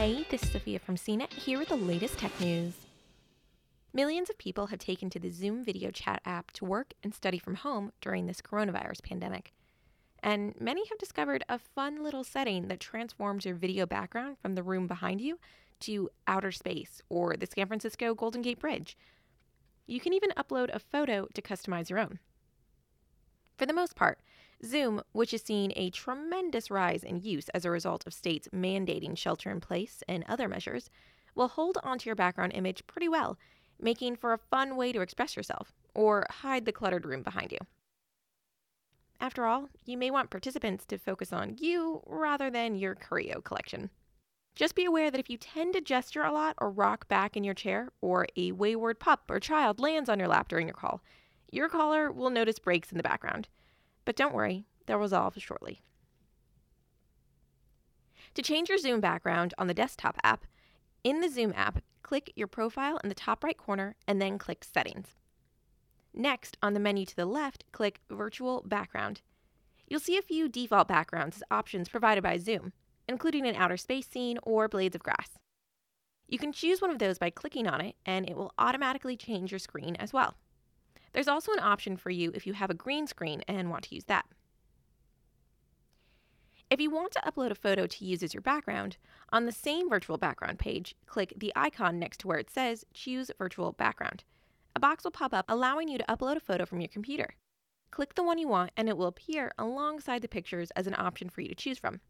Hey, this is Sophia from CNET here with the latest tech news. Millions of people have taken to the Zoom video chat app to work and study from home during this coronavirus pandemic. And many have discovered a fun little setting that transforms your video background from the room behind you to outer space or the San Francisco Golden Gate Bridge. You can even upload a photo to customize your own. For the most part, Zoom, which has seen a tremendous rise in use as a result of states mandating shelter in place and other measures, will hold onto your background image pretty well, making for a fun way to express yourself or hide the cluttered room behind you. After all, you may want participants to focus on you rather than your curio collection. Just be aware that if you tend to gesture a lot or rock back in your chair, or a wayward pup or child lands on your lap during your call, your caller will notice breaks in the background. But don't worry, they'll resolve shortly. To change your Zoom background on the desktop app, in the Zoom app, click your profile in the top right corner and then click Settings. Next, on the menu to the left, click Virtual Background. You'll see a few default backgrounds as options provided by Zoom, including an outer space scene or blades of grass. You can choose one of those by clicking on it, and it will automatically change your screen as well. There's also an option for you if you have a green screen and want to use that. If you want to upload a photo to use as your background, on the same virtual background page, click the icon next to where it says Choose Virtual Background. A box will pop up allowing you to upload a photo from your computer. Click the one you want and it will appear alongside the pictures as an option for you to choose from.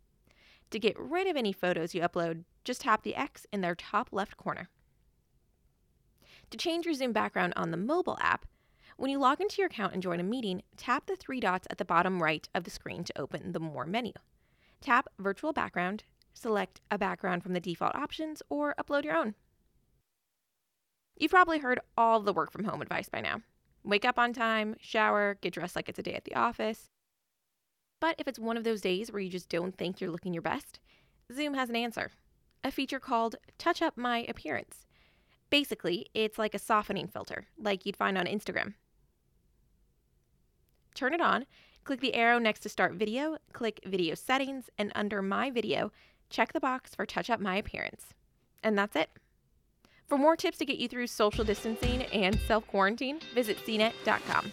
To get rid of any photos you upload, just tap the X in their top left corner. To change your Zoom background on the mobile app, when you log into your account and join a meeting, tap the three dots at the bottom right of the screen to open the More menu. Tap Virtual Background, select a background from the default options, or upload your own. You've probably heard all the work from home advice by now. Wake up on time, shower, get dressed like it's a day at the office. But if it's one of those days where you just don't think you're looking your best, Zoom has an answer a feature called Touch Up My Appearance. Basically, it's like a softening filter, like you'd find on Instagram turn it on, click the arrow next to Start Video, click Video Settings, and under My Video, check the box for Touch Up My Appearance. And that's it. For more tips to get you through social distancing and self quarantine, visit cnet.com.